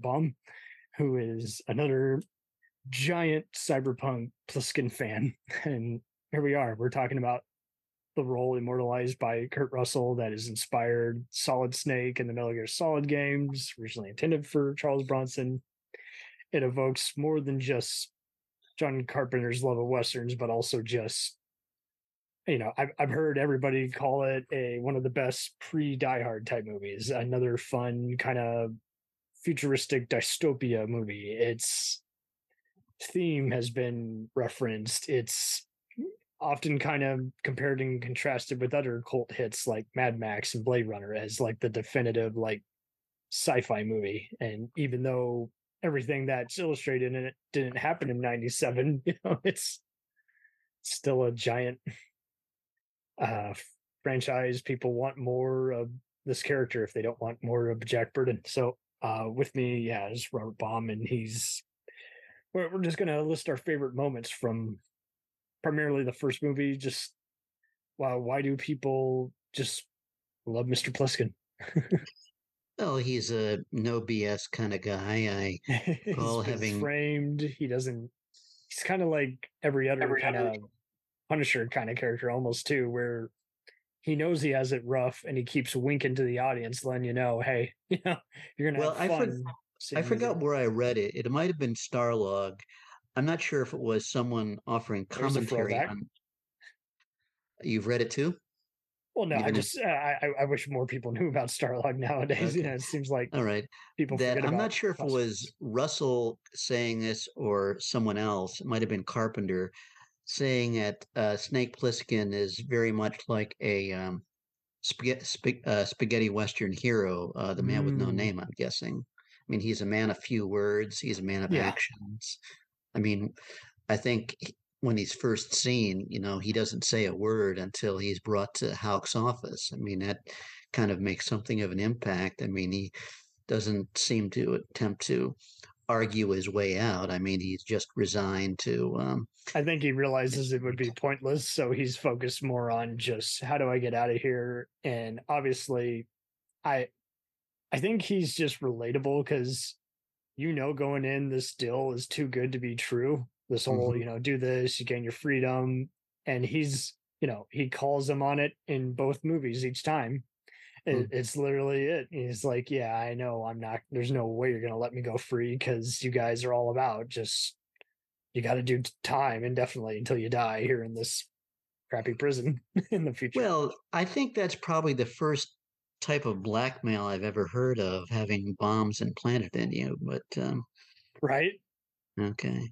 Baum, who is another giant cyberpunk Plissken fan. And here we are. We're talking about the role immortalized by Kurt Russell that is inspired Solid Snake and the Metal Gear Solid games, originally intended for Charles Bronson. It evokes more than just John Carpenter's love of westerns, but also just you know, I've I've heard everybody call it a one of the best pre Die Hard type movies. Another fun kind of futuristic dystopia movie. Its theme has been referenced. It's often kind of compared and contrasted with other cult hits like Mad Max and Blade Runner as like the definitive like sci-fi movie. And even though everything that's illustrated in it didn't happen in 97, you know, it's still a giant uh, franchise. People want more of this character if they don't want more of Jack Burton. So uh, with me, yeah, is Robert Baum, and he's we're, we're just gonna list our favorite moments from primarily the first movie. Just wow, why do people just love Mr. Plissken? well, he's a no BS kind of guy. I call having framed. He doesn't. He's kind of like every other every kind of Punisher kind of character almost too, where he knows he has it rough and he keeps winking to the audience, letting you know, hey, you know, you're gonna well, have fun. I, for, I forgot where I read it. It might have been Starlog. I'm not sure if it was someone offering commentary on. You've read it too. Well, no, Even I just if, uh, I, I wish more people knew about Starlog nowadays. Okay. You know, it seems like all right. People that I'm not sure if it was Russell saying this or someone else. It might have been Carpenter saying that uh, Snake Plissken is very much like a um, spaghetti, sp- uh, spaghetti western hero, uh, the man mm. with no mm. name. I'm guessing. I mean, he's a man of few words. He's a man of yeah. actions. I mean, I think when he's first seen, you know, he doesn't say a word until he's brought to Hauk's office. I mean, that kind of makes something of an impact. I mean, he doesn't seem to attempt to argue his way out. I mean, he's just resigned to. Um, I think he realizes it would be pointless, so he's focused more on just how do I get out of here. And obviously, I, I think he's just relatable because, you know, going in, this deal is too good to be true. This whole, mm-hmm. you know, do this, you gain your freedom, and he's, you know, he calls him on it in both movies each time it, mm. it's literally it. He's like, yeah, I know I'm not, there's no way you're going to let me go free because you guys are all about just, you got to do time indefinitely until you die here in this crappy prison in the future. Well, I think that's probably the first type of blackmail I've ever heard of having bombs implanted in you, but, um, right. Okay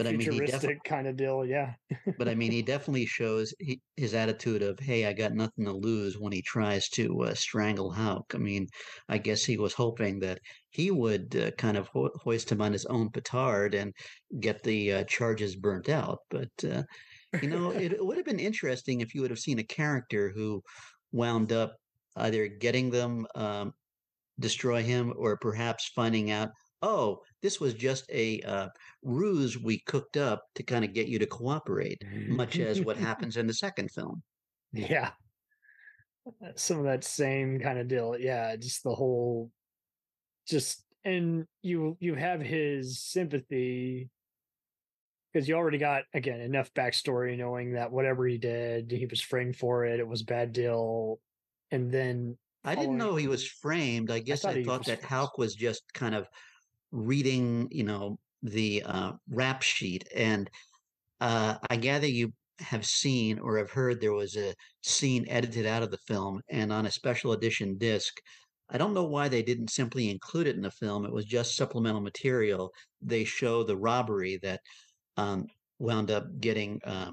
but I mean, he definitely kind of deal, yeah. but I mean, he definitely shows he, his attitude of, "Hey, I got nothing to lose." When he tries to uh, strangle Hauk. I mean, I guess he was hoping that he would uh, kind of ho- hoist him on his own petard and get the uh, charges burnt out. But uh, you know, it, it would have been interesting if you would have seen a character who wound up either getting them um, destroy him or perhaps finding out oh, this was just a uh, ruse we cooked up to kind of get you to cooperate, much as what happens in the second film. Yeah. Uh, some of that same kind of deal. Yeah. Just the whole, just, and you, you have his sympathy because you already got, again, enough backstory knowing that whatever he did, he was framed for it. It was bad deal. And then I didn't know he was framed. I guess I thought, I thought that Hauk was just kind of reading, you know, the uh, rap sheet, and uh, I gather you have seen or have heard there was a scene edited out of the film, and on a special edition disc. I don't know why they didn't simply include it in the film. It was just supplemental material. They show the robbery that um, wound up getting uh,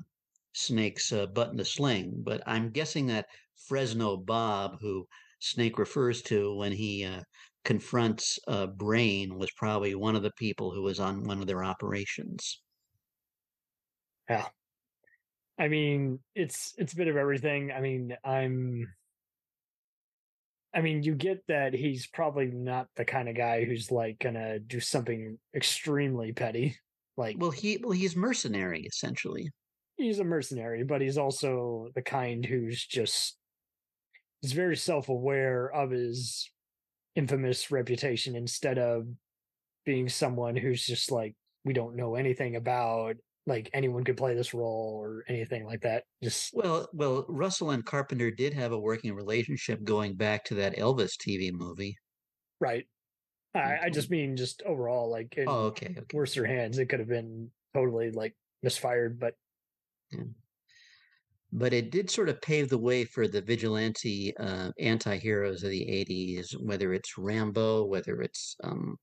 Snake's uh, butt in the sling. But I'm guessing that Fresno Bob, who Snake refers to when he uh, confronts uh, Brain was probably one of the people who was on one of their operations. Yeah. I mean, it's it's a bit of everything. I mean, I'm I mean, you get that he's probably not the kind of guy who's like gonna do something extremely petty. Like Well he well he's mercenary essentially. He's a mercenary, but he's also the kind who's just he's very self aware of his infamous reputation instead of being someone who's just like we don't know anything about like anyone could play this role or anything like that just well well russell and carpenter did have a working relationship going back to that elvis tv movie. Right. I, I mm-hmm. just mean just overall like oh okay, okay. worse hands it could have been totally like misfired but yeah but it did sort of pave the way for the vigilante uh, anti-heroes of the 80s whether it's rambo whether it's um,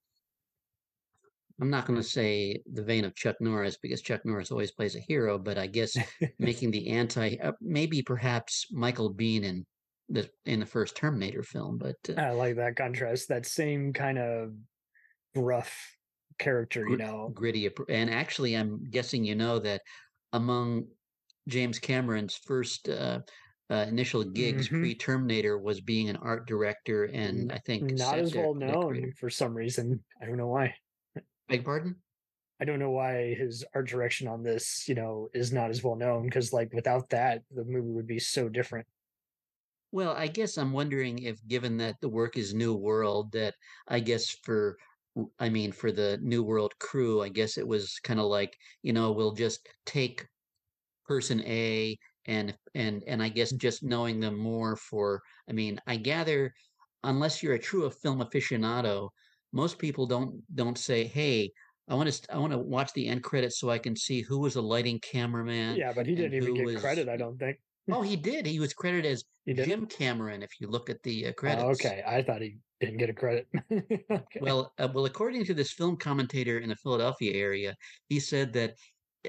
i'm not going to say the vein of chuck norris because chuck norris always plays a hero but i guess making the anti uh, maybe perhaps michael biehn in the in the first terminator film but uh, i like that contrast that same kind of rough character you know? gritty and actually i'm guessing you know that among James Cameron's first uh, uh, initial gigs mm-hmm. pre Terminator was being an art director and I think not as well known decorator. for some reason. I don't know why. Beg pardon? I don't know why his art direction on this, you know, is not as well known because, like, without that, the movie would be so different. Well, I guess I'm wondering if, given that the work is New World, that I guess for, I mean, for the New World crew, I guess it was kind of like, you know, we'll just take person A and and and I guess just knowing them more for I mean, I gather unless you're a true film aficionado, most people don't don't say, "Hey, I want to I want to watch the end credits so I can see who was a lighting cameraman." Yeah, but he didn't even get was, credit, I don't think. oh, he did. He was credited as Jim Cameron if you look at the uh, oh, credits. Oh, okay, I thought he didn't get a credit. okay. Well, uh, well, according to this film commentator in the Philadelphia area, he said that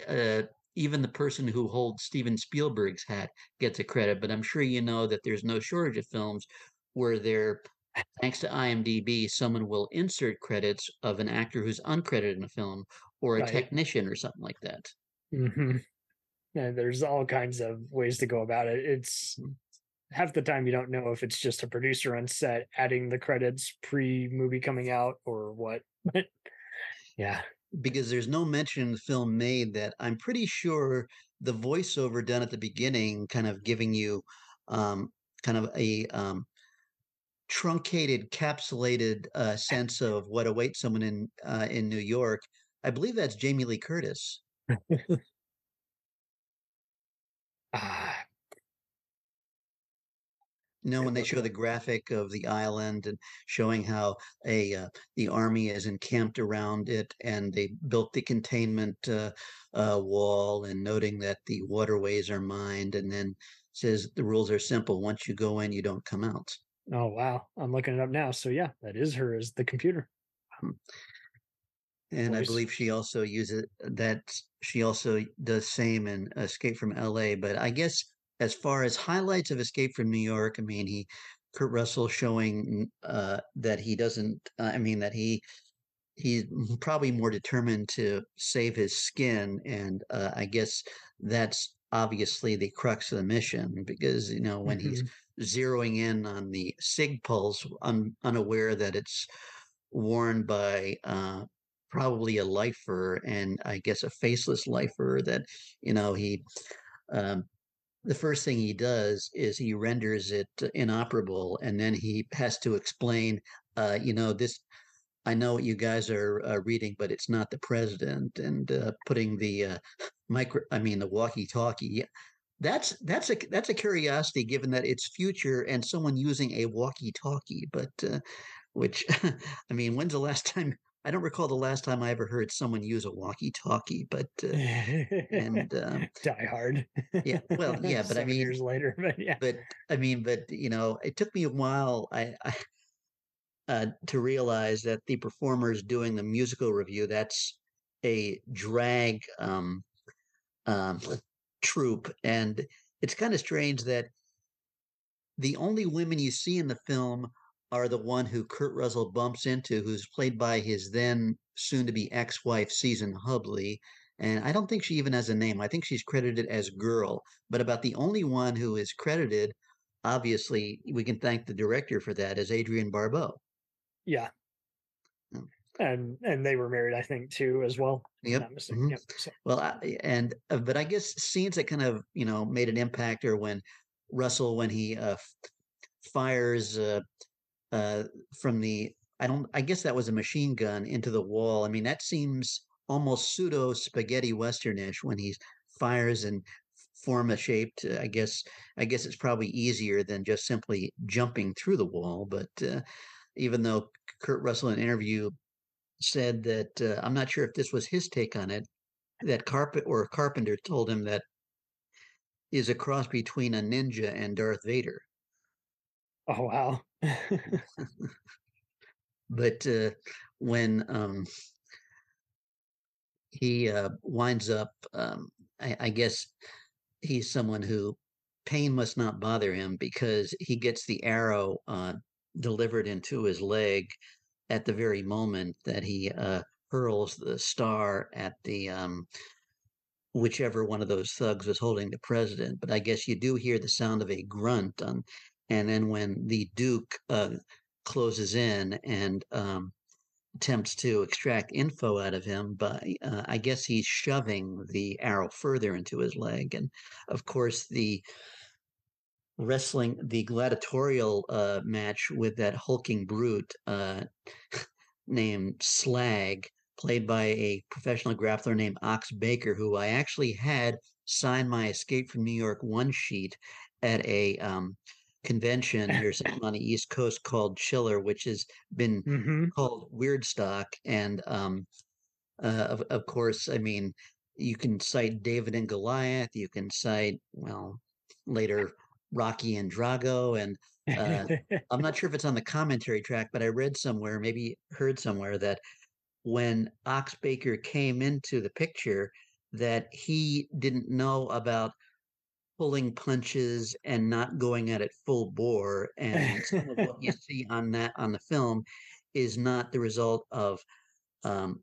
uh, even the person who holds Steven Spielberg's hat gets a credit. But I'm sure you know that there's no shortage of films where there, thanks to IMDb, someone will insert credits of an actor who's uncredited in a film or a right. technician or something like that. Mm-hmm. Yeah, there's all kinds of ways to go about it. It's mm. half the time you don't know if it's just a producer on set adding the credits pre movie coming out or what. yeah because there's no mention in the film made that I'm pretty sure the voiceover done at the beginning, kind of giving you um, kind of a um, truncated, capsulated uh, sense of what awaits someone in uh, in New York. I believe that's Jamie Lee Curtis. ah, you know, when they show the graphic of the island and showing how a uh, the army is encamped around it, and they built the containment uh, uh, wall, and noting that the waterways are mined, and then says the rules are simple: once you go in, you don't come out. Oh wow, I'm looking it up now. So yeah, that is her as the computer. Um, and Voice. I believe she also uses that. She also does same in Escape from L.A. But I guess as far as highlights of Escape from New York, I mean, he Kurt Russell showing uh, that he doesn't. Uh, I mean, that he he's probably more determined to save his skin, and uh, I guess that's obviously the crux of the mission because you know when mm-hmm. he's zeroing in on the sig pulse, un- unaware that it's worn by uh, probably a lifer and I guess a faceless lifer that you know he um, the first thing he does is he renders it inoperable and then he has to explain uh, you know this i know what you guys are uh, reading but it's not the president and uh, putting the uh, micro i mean the walkie talkie that's that's a that's a curiosity given that it's future and someone using a walkie talkie but uh, which i mean when's the last time I don't recall the last time I ever heard someone use a walkie-talkie, but uh, and um, Die Hard. yeah, well, yeah, but I mean, years later, but yeah, but I mean, but you know, it took me a while. I, I uh, to realize that the performers doing the musical review that's a drag um, um, troupe, and it's kind of strange that the only women you see in the film are the one who Kurt Russell bumps into, who's played by his then soon to be ex wife, Season Hubley. And I don't think she even has a name. I think she's credited as Girl. But about the only one who is credited, obviously, we can thank the director for that, is Adrienne Barbeau. Yeah. And and they were married, I think, too, as well. Yep. Mm-hmm. yep. So. Well, I, and uh, but I guess scenes that kind of you know made an impact are when Russell, when he uh, fires uh, uh, from the I don't I guess that was a machine gun into the wall. I mean, that seems almost pseudo spaghetti westernish when he fires and form a shape to, I guess I guess it's probably easier than just simply jumping through the wall. But uh, even though Kurt Russell in an interview said that uh, I'm not sure if this was his take on it, that Carpet or Carpenter told him that is a cross between a ninja and Darth Vader. Oh wow! but uh, when um, he uh, winds up, um, I, I guess he's someone who pain must not bother him because he gets the arrow uh, delivered into his leg at the very moment that he uh, hurls the star at the um, whichever one of those thugs was holding the president. But I guess you do hear the sound of a grunt on, and then when the Duke uh, closes in and um, attempts to extract info out of him, but uh, I guess he's shoving the arrow further into his leg. And of course, the wrestling, the gladiatorial uh, match with that hulking brute uh, named Slag, played by a professional grappler named Ox Baker, who I actually had sign my Escape from New York one sheet at a um, convention here on the East Coast called Chiller, which has been mm-hmm. called Weirdstock. And um, uh, of, of course, I mean, you can cite David and Goliath. You can cite, well, later Rocky and Drago. And uh, I'm not sure if it's on the commentary track, but I read somewhere, maybe heard somewhere that when Ox Baker came into the picture, that he didn't know about pulling punches and not going at it full bore. And some of what you see on that on the film is not the result of um,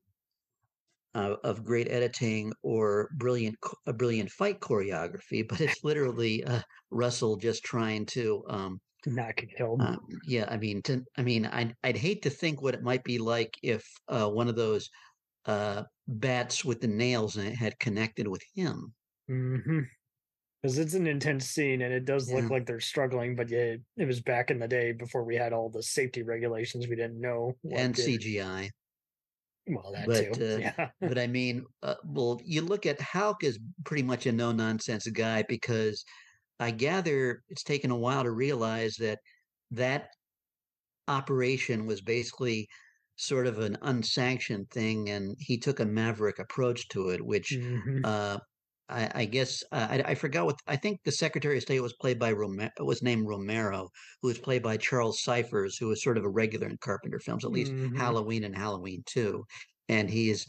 uh, of great editing or brilliant a brilliant fight choreography, but it's literally uh, Russell just trying to um, not get killed. Uh, yeah, I mean, to, I mean, I'd I'd hate to think what it might be like if uh, one of those uh, bats with the nails in it had connected with him. Mm-hmm because it's an intense scene and it does yeah. look like they're struggling but yeah it was back in the day before we had all the safety regulations we didn't know and did. cgi well that but, too uh, yeah but i mean uh, well you look at Hauk is pretty much a no nonsense guy because i gather it's taken a while to realize that that operation was basically sort of an unsanctioned thing and he took a maverick approach to it which mm-hmm. uh, I, I guess uh, I, I, forgot what I think the Secretary of State was played by Romero, was named Romero, who was played by Charles Cyphers, who was sort of a regular in Carpenter films, at least mm-hmm. Halloween and Halloween Two, and he's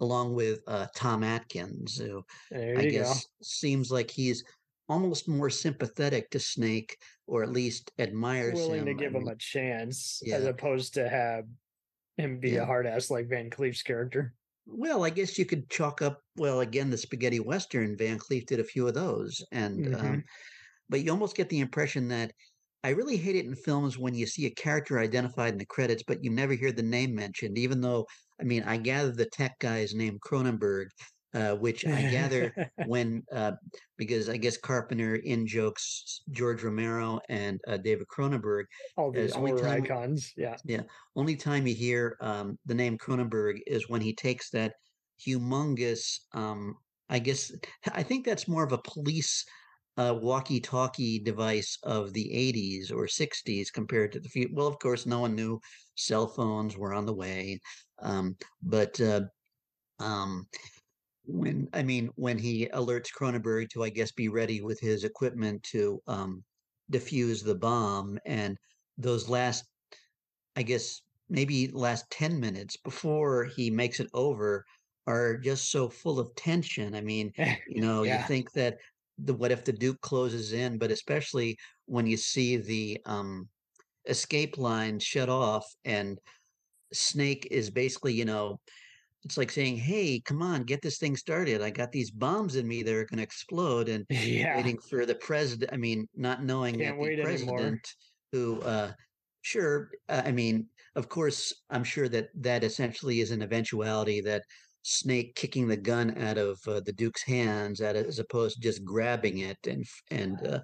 along with uh, Tom Atkins, who I guess go. seems like he's almost more sympathetic to Snake, or at least admires willing him. to give I mean, him a chance, yeah. as opposed to have him be yeah. a hard ass like Van Cleef's character. Well, I guess you could chalk up. Well, again, the spaghetti western. Van Cleef did a few of those, and mm-hmm. um, but you almost get the impression that I really hate it in films when you see a character identified in the credits, but you never hear the name mentioned. Even though, I mean, I gather the tech guy is named Cronenberg, uh, which I gather when uh, because I guess Carpenter in jokes George Romero and uh, David Cronenberg. All these horror icons, yeah, yeah. Only time you hear um, the name Cronenberg is when he takes that humongous. Um, I guess I think that's more of a police uh, walkie-talkie device of the 80s or 60s compared to the few. Well, of course, no one knew cell phones were on the way, um, but uh, um, when I mean when he alerts Cronenberg to I guess be ready with his equipment to um, defuse the bomb, and those last I guess maybe last ten minutes before he makes it over are just so full of tension. I mean, you know, yeah. you think that the what if the Duke closes in, but especially when you see the um, escape line shut off and Snake is basically, you know, it's like saying, "Hey, come on, get this thing started. I got these bombs in me that are going to explode," and yeah. waiting for the president. I mean, not knowing that the president, anymore. who, uh, sure, uh, I mean, of course, I'm sure that that essentially is an eventuality that Snake kicking the gun out of uh, the Duke's hands, at, as opposed to just grabbing it and and uh,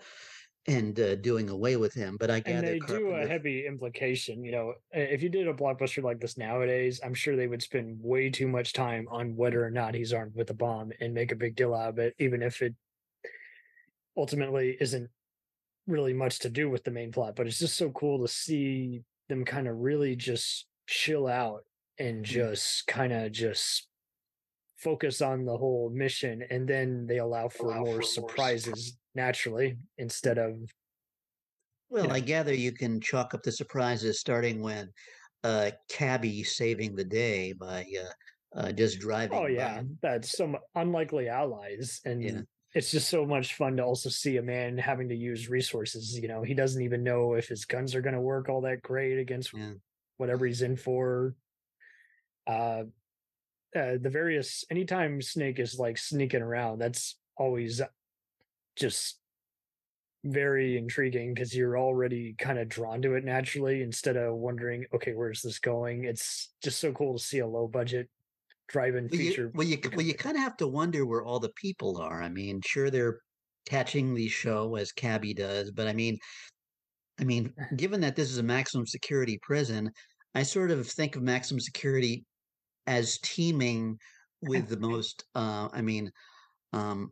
and uh, doing away with him. But I gather and they Carpenter... do a heavy implication. You know, if you did a blockbuster like this nowadays, I'm sure they would spend way too much time on whether or not he's armed with a bomb and make a big deal out of it, even if it ultimately isn't really much to do with the main plot. But it's just so cool to see them kind of really just chill out and mm. just kind of just focus on the whole mission and then they allow for allow more for surprises more naturally instead of well you know. i gather you can chalk up the surprises starting when uh cabby saving the day by uh, uh just driving oh yeah by. that's some unlikely allies and yeah. it's just so much fun to also see a man having to use resources you know he doesn't even know if his guns are going to work all that great against yeah. whatever he's in for uh uh, the various anytime snake is like sneaking around that's always just very intriguing because you're already kind of drawn to it naturally instead of wondering okay where's this going? It's just so cool to see a low budget drive-in well, feature you, well you well you kind of have to wonder where all the people are. I mean sure they're catching the show as cabby does but i mean i mean given that this is a maximum security prison i sort of think of maximum security as teeming with the most uh, i mean um,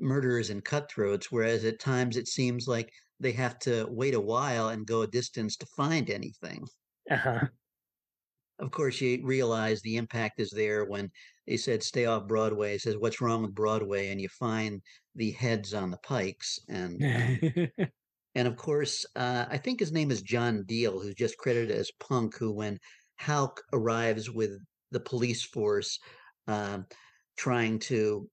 murderers and cutthroats whereas at times it seems like they have to wait a while and go a distance to find anything uh-huh. of course you realize the impact is there when they said stay off broadway it says what's wrong with broadway and you find the heads on the pikes and and of course uh, i think his name is john Deal, who's just credited as punk who when Hauk arrives with the police force uh, trying to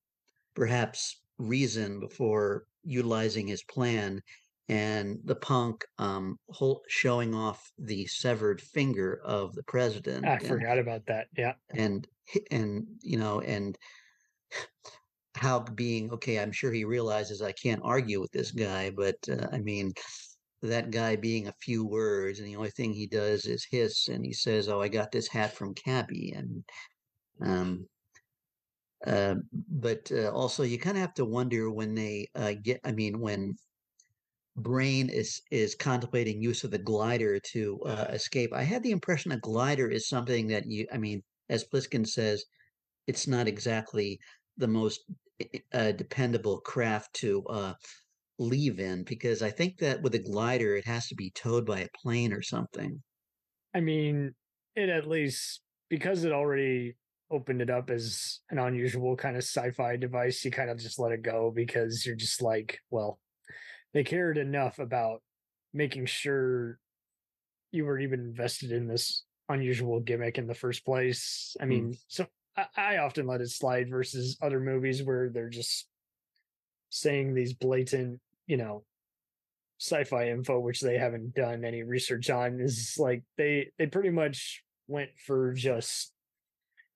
perhaps reason before utilizing his plan and the punk um, whole, showing off the severed finger of the president. I and, forgot about that. Yeah, and and you know, and how being okay. I'm sure he realizes I can't argue with this guy, but uh, I mean, that guy being a few words, and the only thing he does is hiss, and he says, "Oh, I got this hat from Cabby," and um, uh, but uh, also you kind of have to wonder when they uh, get. I mean, when Brain is is contemplating use of the glider to uh, escape. I had the impression a glider is something that you. I mean, as Plissken says, it's not exactly the most dependable craft to leave in because I think that with a glider, it has to be towed by a plane or something. I mean, it at least because it already opened it up as an unusual kind of sci-fi device, you kind of just let it go because you're just like, well, they cared enough about making sure you were even invested in this unusual gimmick in the first place. I mean, mm. so I, I often let it slide versus other movies where they're just saying these blatant you know sci-fi info which they haven't done any research on is like they they pretty much went for just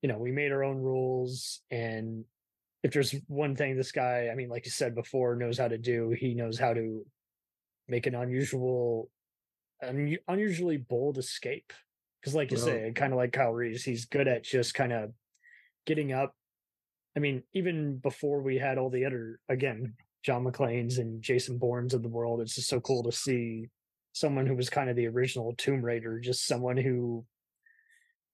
you know we made our own rules and if there's one thing this guy i mean like you said before knows how to do he knows how to make an unusual un- unusually bold escape because like you well, say kind of like kyle reese he's good at just kind of getting up i mean even before we had all the other again John McClane's and Jason Bournes of the world. It's just so cool to see someone who was kind of the original Tomb Raider, just someone who,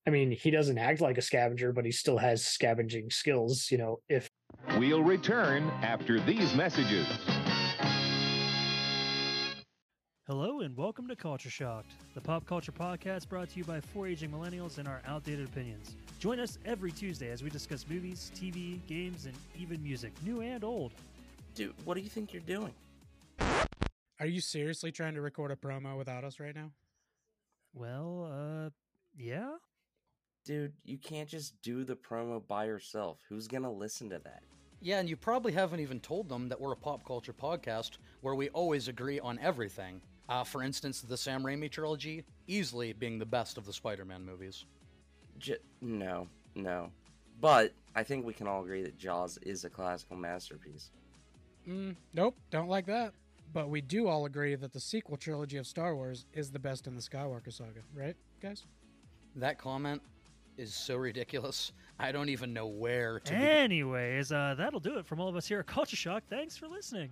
I mean, he doesn't act like a scavenger, but he still has scavenging skills. You know, if we'll return after these messages. Hello and welcome to Culture Shocked, the pop culture podcast brought to you by four aging millennials and our outdated opinions. Join us every Tuesday as we discuss movies, TV, games, and even music, new and old. Dude, what do you think you're doing? Are you seriously trying to record a promo without us right now? Well, uh, yeah. Dude, you can't just do the promo by yourself. Who's gonna listen to that? Yeah, and you probably haven't even told them that we're a pop culture podcast where we always agree on everything. Uh, for instance, the Sam Raimi trilogy easily being the best of the Spider-Man movies. J- no, no. But I think we can all agree that Jaws is a classical masterpiece. Mm, nope, don't like that. But we do all agree that the sequel trilogy of Star Wars is the best in the Skywalker saga, right, guys? That comment is so ridiculous. I don't even know where to. Anyways, uh, that'll do it from all of us here at Culture Shock. Thanks for listening.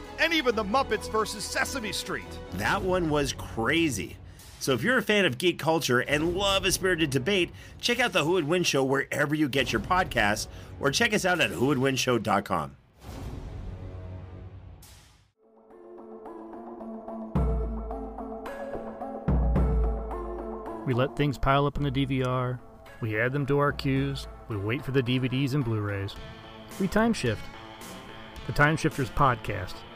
and even the Muppets versus Sesame Street. That one was crazy. So if you're a fan of geek culture and love a spirited debate, check out the Who Would Win Show wherever you get your podcasts, or check us out at whowouldwinshow.com. We let things pile up in the DVR. We add them to our queues. We wait for the DVDs and Blu-rays. We time shift. The Time Shifters podcast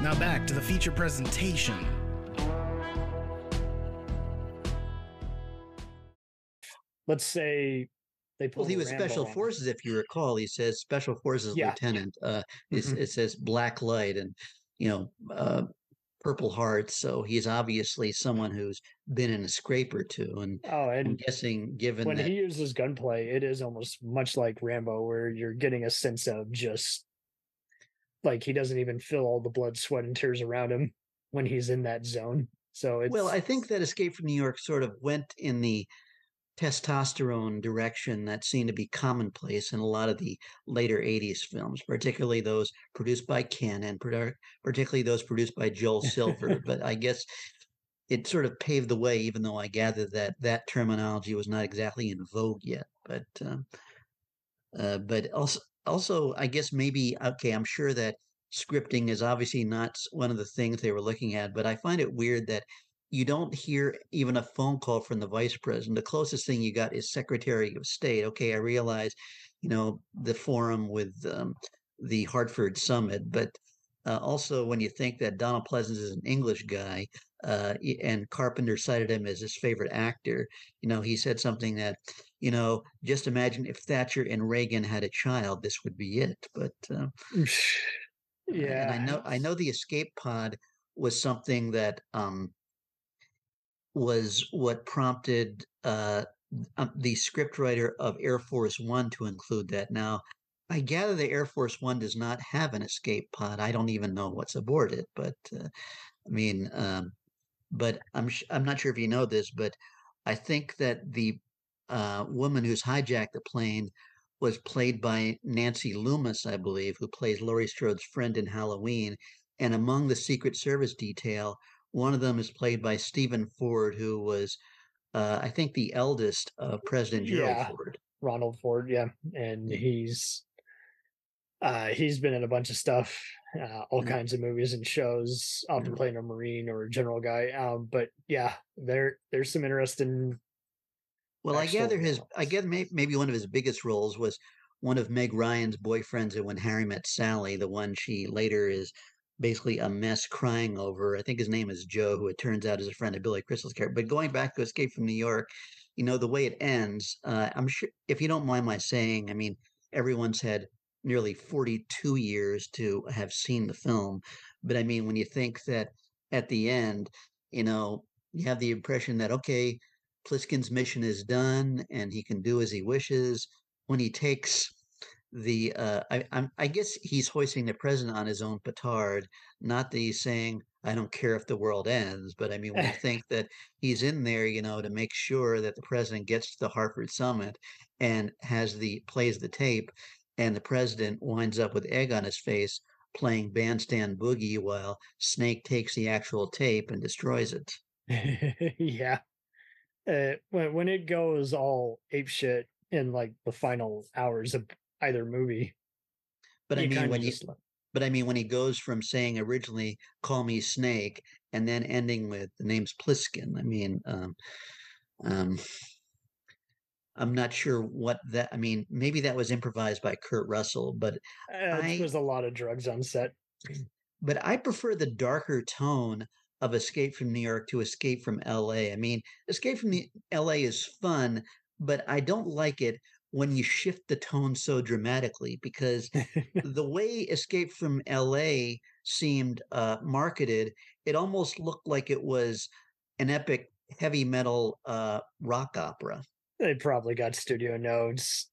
Now back to the feature presentation. Let's say they well, he was special forces, if you recall. He says special forces yeah. lieutenant. Uh, mm-hmm. It says black light and you know uh, purple heart. So he's obviously someone who's been in a scrape or two. And, oh, and I'm guessing given when that, he uses gunplay, it is almost much like Rambo, where you're getting a sense of just like he doesn't even feel all the blood, sweat, and tears around him when he's in that zone. So it's well, I think that Escape from New York sort of went in the testosterone direction that seemed to be commonplace in a lot of the later 80s films, particularly those produced by Cannon particularly those produced by Joel Silver. but I guess it sort of paved the way, even though I gather that that terminology was not exactly in vogue yet. But um, uh, but also also, I guess maybe okay. I'm sure that scripting is obviously not one of the things they were looking at, but I find it weird that you don't hear even a phone call from the vice president. The closest thing you got is Secretary of State. Okay, I realize, you know, the forum with um, the Hartford summit, but uh, also when you think that Donald Pleasence is an English guy, uh, and Carpenter cited him as his favorite actor. You know, he said something that, you know, just imagine if Thatcher and Reagan had a child, this would be it. But uh, yeah, and I know I know the escape pod was something that um, was what prompted uh, um, the scriptwriter of Air Force One to include that. Now, I gather the Air Force One does not have an escape pod. I don't even know what's aboard it, but uh, I mean, um, but I'm I'm not sure if you know this, but I think that the uh, woman who's hijacked the plane was played by Nancy Loomis, I believe, who plays Laurie Strode's friend in Halloween. And among the Secret Service detail, one of them is played by Stephen Ford, who was, uh, I think, the eldest of President Gerald yeah, Ford. Ronald Ford, yeah, and he's uh, he's been in a bunch of stuff uh, all mm-hmm. kinds of movies and shows, often mm-hmm. playing a marine or a general guy. Um, but yeah, there there's some interesting. Well, I gather his. I gather maybe one of his biggest roles was one of Meg Ryan's boyfriends in When Harry Met Sally, the one she later is basically a mess crying over. I think his name is Joe, who it turns out is a friend of Billy Crystal's character. But going back to Escape from New York, you know the way it ends. Uh, I'm sure if you don't mind my saying, I mean everyone's had nearly 42 years to have seen the film. But I mean, when you think that at the end, you know, you have the impression that, okay, Plissken's mission is done and he can do as he wishes. When he takes the, uh, I, I'm, I guess he's hoisting the president on his own petard, not that he's saying, I don't care if the world ends. But I mean, when you think that he's in there, you know, to make sure that the president gets to the Hartford summit and has the plays the tape, and the president winds up with egg on his face playing bandstand boogie while Snake takes the actual tape and destroys it. yeah. Uh, when when it goes all ape shit in like the final hours of either movie. But I mean, when you, but I mean, when he goes from saying originally "Call me Snake" and then ending with the name's Plissken, I mean, um, um, I'm not sure what that. I mean, maybe that was improvised by Kurt Russell, but uh, I, was a lot of drugs on set. But I prefer the darker tone of Escape from New York to Escape from L.A. I mean, Escape from the L.A. is fun, but I don't like it when you shift the tone so dramatically because the way Escape from LA seemed uh, marketed, it almost looked like it was an epic heavy metal uh, rock opera. They probably got studio nodes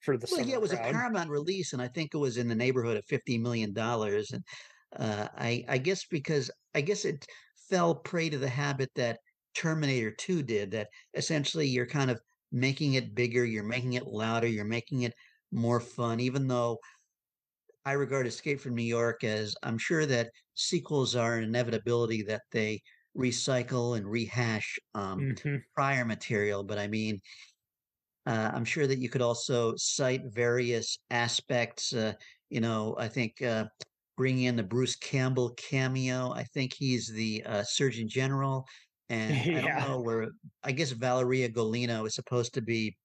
for the. Well, yeah, it was crowd. a Paramount release, and I think it was in the neighborhood of fifty million dollars. And uh, I, I guess because I guess it fell prey to the habit that Terminator Two did. That essentially you're kind of making it bigger, you're making it louder, you're making it more fun, even though I regard Escape from New York as I'm sure that sequels are an inevitability that they recycle and rehash um, mm-hmm. prior material. But I mean, uh, I'm sure that you could also cite various aspects. Uh, you know, I think uh, bringing in the Bruce Campbell cameo. I think he's the uh, Surgeon General. And yeah. I don't know where I guess Valeria Golino is supposed to be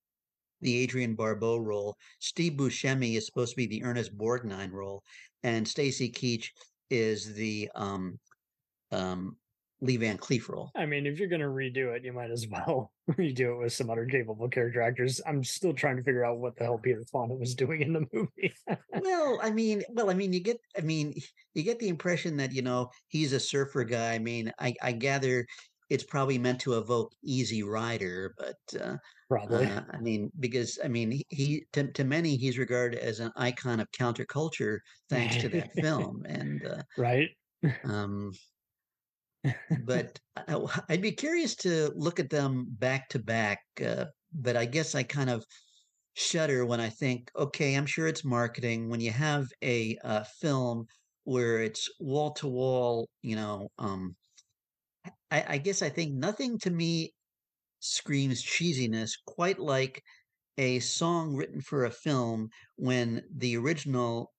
the Adrienne Barbeau role. Steve Buscemi is supposed to be the Ernest Borgnine role, and Stacy Keach is the um, um, Lee Van Cleef role. I mean, if you're going to redo it, you might as well redo it with some other capable character actors. I'm still trying to figure out what the hell Peter Fonda was doing in the movie. well, I mean, well, I mean, you get, I mean, you get the impression that you know he's a surfer guy. I mean, I, I gather it's probably meant to evoke Easy Rider, but uh, probably. Uh, I mean, because I mean, he to, to many he's regarded as an icon of counterculture thanks to that film, and uh, right. Um, but I, would be curious to look at them back to back. Uh, but I guess I kind of shudder when I think, okay, I'm sure it's marketing. When you have a uh, film where it's wall to wall, you know, um, I, I guess I think nothing to me screams cheesiness quite like a song written for a film when the original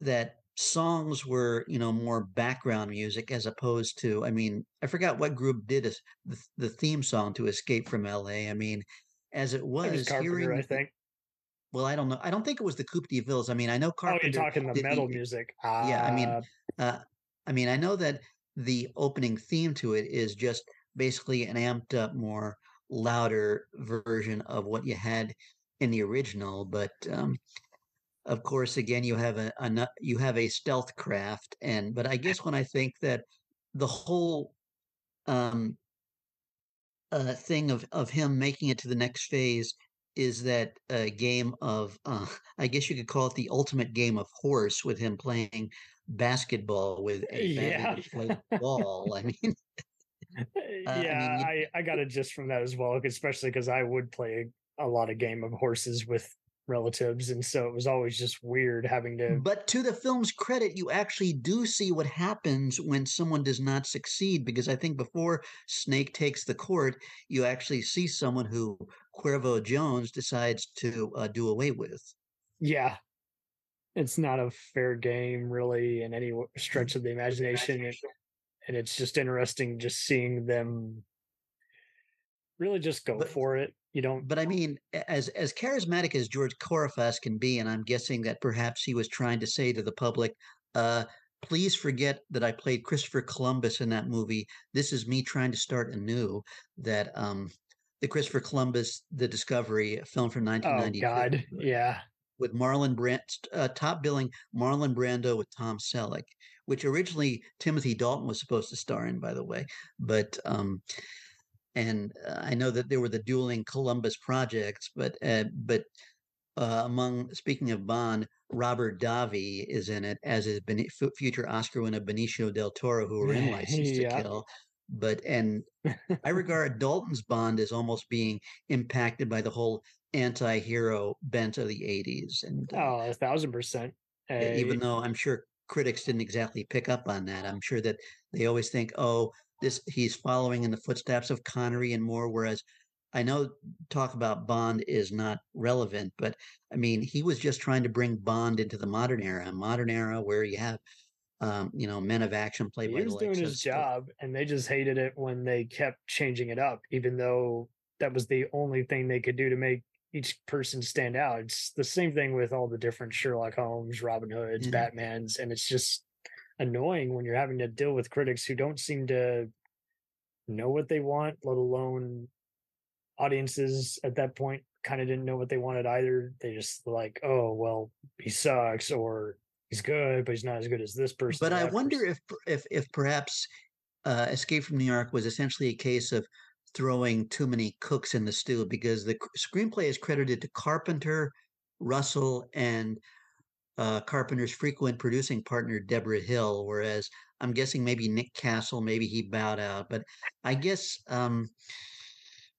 that songs were you know more background music as opposed to i mean i forgot what group did a, the, the theme song to escape from la i mean as it was, it was Carpenter, hearing i think well i don't know i don't think it was the coupe de villes i mean i know carpenter oh you're talking the metal the, music yeah i mean ah. uh, i mean i know that the opening theme to it is just basically an amped up, more louder version of what you had in the original. But um, of course, again, you have a, a you have a stealth craft, and but I guess when I think that the whole um, uh, thing of of him making it to the next phase is that a game of uh, I guess you could call it the ultimate game of horse with him playing basketball with a yeah. ball. I mean, uh, yeah, I, mean, I, I got it just from that as well, especially because I would play a lot of game of horses with relatives and so it was always just weird having to but to the film's credit you actually do see what happens when someone does not succeed because i think before snake takes the court you actually see someone who cuervo jones decides to uh, do away with. Yeah. It's not a fair game really in any stretch of the imagination. and it's just interesting just seeing them really just go but, for it you don't but i mean as as charismatic as george corraface can be and i'm guessing that perhaps he was trying to say to the public uh please forget that i played christopher columbus in that movie. This is me trying to start anew that um the christopher columbus the discovery film from 1992 oh god. yeah. with Marlon Brand, uh, top billing Marlon Brando with Tom Selleck, which originally Timothy Dalton was supposed to star in, by the way. But um, and uh, I know that there were the dueling Columbus projects, but uh, but uh, among speaking of Bond, Robert Davi is in it, as is Beni- future Oscar winner Benicio del Toro, who were in License yeah. to Kill. But and I regard Dalton's Bond as almost being impacted by the whole anti-hero bent of the '80s. And uh, oh, a thousand percent. Even though I'm sure critics didn't exactly pick up on that, I'm sure that they always think, "Oh, this he's following in the footsteps of Connery and more," whereas I know talk about Bond is not relevant, but I mean, he was just trying to bring Bond into the modern era, a modern era where you have, um, you know, men of action he by. He was doing his job, and they just hated it when they kept changing it up, even though that was the only thing they could do to make each person stand out. It's the same thing with all the different Sherlock Holmes, Robin Hoods, mm-hmm. Batmans, and it's just annoying when you're having to deal with critics who don't seem to know what they want, let alone audiences at that point kind of didn't know what they wanted either. They just like, oh well, he sucks or he's good, but he's not as good as this person. But I wonder person. if if if perhaps uh, Escape from New York was essentially a case of throwing too many cooks in the stew because the screenplay is credited to Carpenter, Russell, and uh, Carpenter's frequent producing partner Deborah Hill, whereas I'm guessing maybe Nick Castle, maybe he bowed out. But I guess um,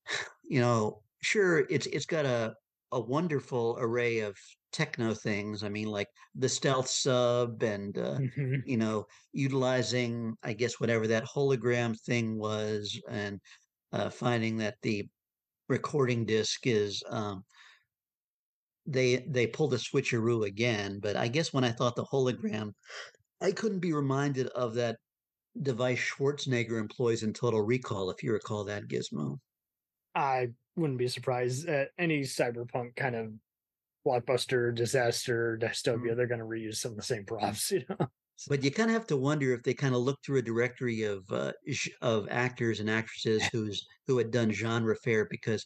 you know, sure, it's it's got a a wonderful array of techno things. I mean, like the stealth sub and, uh, mm-hmm. you know, utilizing, I guess, whatever that hologram thing was and uh, finding that the recording disc is, um, they, they pulled a switcheroo again. But I guess when I thought the hologram, I couldn't be reminded of that device Schwarzenegger employs in Total Recall, if you recall that gizmo. I wouldn't be surprised at any cyberpunk kind of blockbuster disaster dystopia. Mm. They're going to reuse some of the same props, you know. But you kind of have to wonder if they kind of look through a directory of uh, of actors and actresses who's who had done genre fare because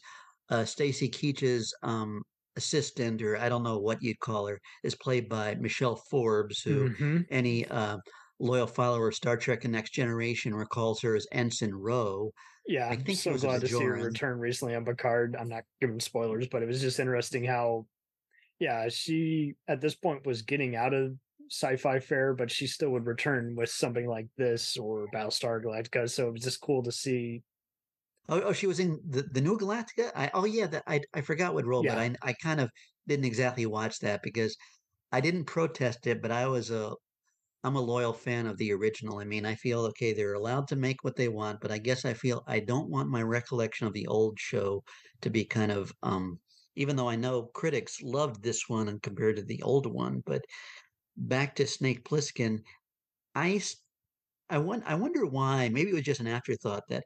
uh, Stacy Keach's um, assistant, or I don't know what you'd call her, is played by Michelle Forbes, who mm-hmm. any uh, loyal follower of Star Trek and Next Generation recalls her as Ensign Ro. Yeah, I think so glad to see her return recently on Picard. I'm not giving spoilers, but it was just interesting how, yeah, she at this point was getting out of sci-fi fare, but she still would return with something like this or Battlestar Galactica. So it was just cool to see. Oh, oh she was in the, the new Galactica. I, oh yeah, that I I forgot what role, yeah. but I I kind of didn't exactly watch that because I didn't protest it, but I was a I'm a loyal fan of the original. I mean, I feel okay, they're allowed to make what they want, but I guess I feel I don't want my recollection of the old show to be kind of um even though I know critics loved this one and compared to the old one, but back to Snake Plissken, I I want I wonder why. Maybe it was just an afterthought that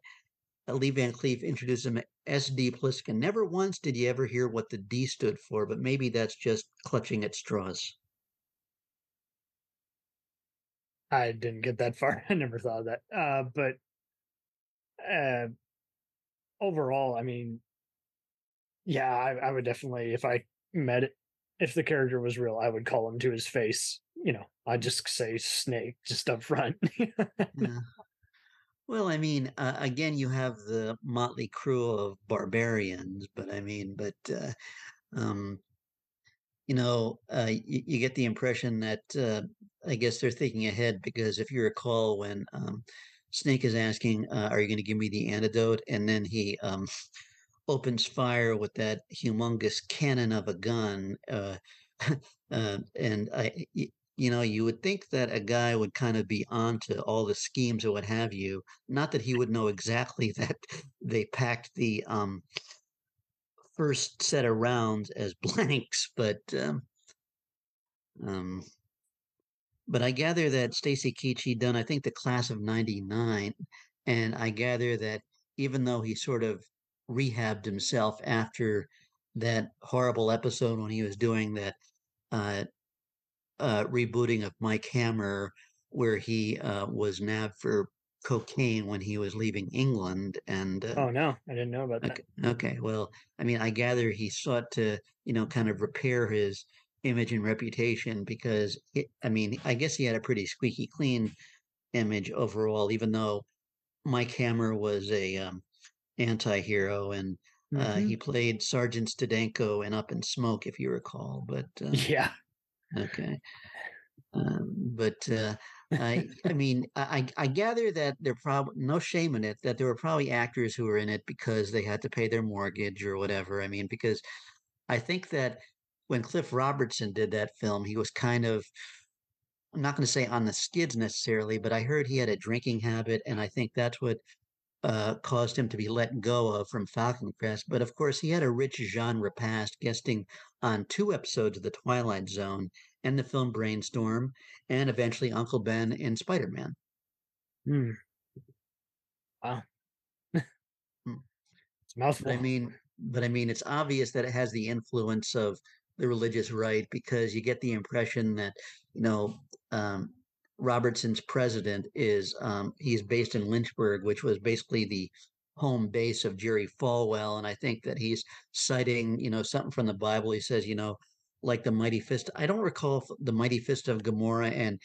Lee Van Cleef introduced him as SD Plissken. Never once did you ever hear what the D stood for, but maybe that's just clutching at straws. I didn't get that far. I never thought of that. Uh, but uh, overall, I mean, yeah, I, I, would definitely, if I met it, if the character was real, I would call him to his face. You know, I'd just say snake just up front. yeah. Well, I mean, uh, again, you have the motley crew of barbarians, but I mean, but uh, um, you know, uh, you, you, get the impression that uh, I guess they're thinking ahead because if you recall when um, Snake is asking, uh, "Are you going to give me the antidote?" and then he um, opens fire with that humongous cannon of a gun, uh, and I, you know, you would think that a guy would kind of be onto all the schemes or what have you. Not that he would know exactly that they packed the um, first set of rounds as blanks, but um, um, but I gather that Stacy Keach he'd done I think the class of '99, and I gather that even though he sort of rehabbed himself after that horrible episode when he was doing that uh, uh, rebooting of Mike Hammer, where he uh, was nabbed for cocaine when he was leaving England. And uh, oh no, I didn't know about okay, that. Okay, well, I mean, I gather he sought to, you know, kind of repair his image and reputation because, it, I mean, I guess he had a pretty squeaky clean image overall, even though Mike Hammer was a um, anti-hero and Uh, mm-hmm. Uh, he played Sergeant Stedenko in Up in Smoke, if you recall. But uh, yeah, okay. Um, but uh, I, I mean, I, I gather that there are probably no shame in it. That there were probably actors who were in it because they had to pay their mortgage or whatever. I mean, because I think that when Cliff Robertson did that film, he was kind of I'm not going to say on the skids necessarily, but I heard he had a drinking habit, and I think that's what uh, caused him to be let go of from Falcon Crest. But of course, he had a rich genre past, guesting on two episodes of The Twilight Zone and the film Brainstorm, and eventually Uncle Ben in Spider Man. Hmm. Wow. Hmm. it's mouthful. But I mean, but I mean, it's obvious that it has the influence of the religious right because you get the impression that you know um, Robertson's president is um, he's based in Lynchburg, which was basically the home base of Jerry Falwell, and I think that he's citing you know something from the Bible. He says you know like the mighty fist. I don't recall the mighty fist of Gomorrah, and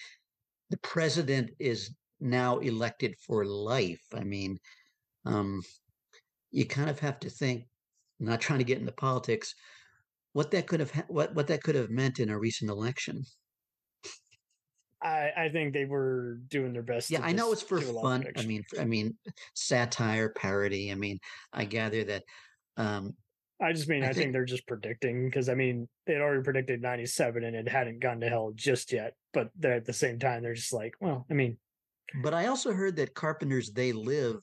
the president is now elected for life. I mean, um, you kind of have to think. Not trying to get into politics, what that could have what what that could have meant in a recent election. I, I think they were doing their best. Yeah, I know it's for fun. I mean, I mean, satire, parody. I mean, I gather that. Um, I just mean, I, I think, think, they're just predicting because I mean, they'd already predicted '97 and it hadn't gone to hell just yet. But they're at the same time, they're just like, well, I mean. But I also heard that Carpenter's "They Live"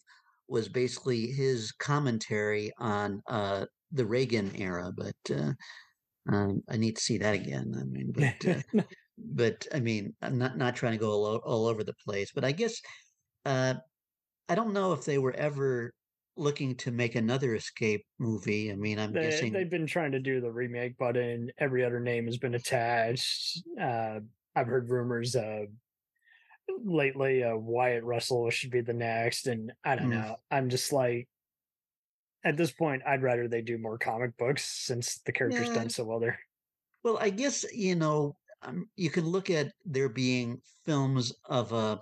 was basically his commentary on uh, the Reagan era, but uh, um, I need to see that again. I mean, but uh, but I mean, I'm not not trying to go all, all over the place, but I guess uh, I don't know if they were ever looking to make another escape movie. I mean, I'm they, guessing they've been trying to do the remake, but in every other name has been attached. Uh, I've heard rumors uh, lately uh, Wyatt Russell should be the next, and I don't mm. know. I'm just like, at this point, I'd rather they do more comic books since the character's yeah. done so well there. Well, I guess you know um, you can look at there being films of a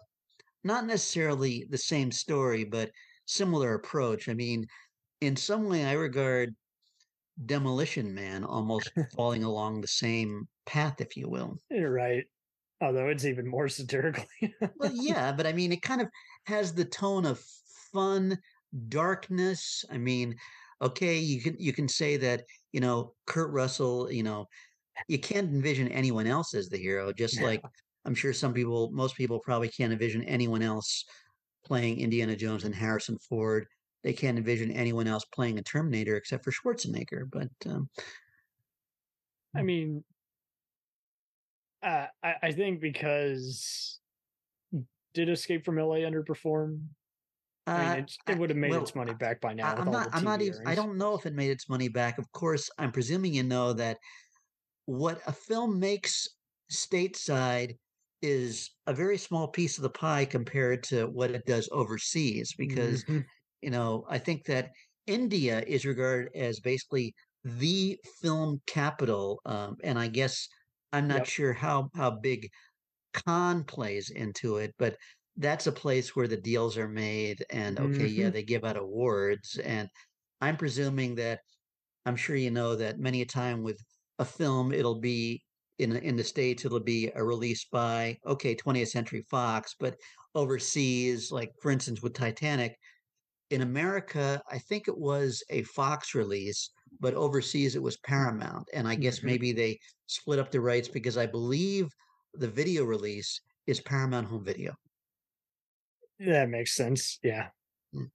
not necessarily the same story, but similar approach. I mean, in some way, I regard Demolition Man almost falling along the same path, if you will. You're right. Although it's even more satirical. well, yeah, but I mean, it kind of has the tone of fun darkness. I mean, okay, you can you can say that you know Kurt Russell. You know, you can't envision anyone else as the hero. Just yeah. like I'm sure some people, most people probably can't envision anyone else playing Indiana Jones and Harrison Ford. They can't envision anyone else playing a Terminator except for Schwarzenegger. But um, I hmm. mean, uh, I, I think because did Escape from LA underperform? I mean, uh, it, it would have made well, its money back by now. I'm not. I'm not even. I don't know if it made its money back. Of course, I'm presuming you know that what a film makes stateside is a very small piece of the pie compared to what it does overseas. Because mm-hmm. you know, I think that India is regarded as basically the film capital, um, and I guess I'm not yep. sure how how big Khan plays into it, but that's a place where the deals are made and okay mm-hmm. yeah they give out awards and i'm presuming that i'm sure you know that many a time with a film it'll be in in the states it'll be a release by okay 20th century fox but overseas like for instance with titanic in america i think it was a fox release but overseas it was paramount and i guess mm-hmm. maybe they split up the rights because i believe the video release is paramount home video that makes sense. Yeah. Mm.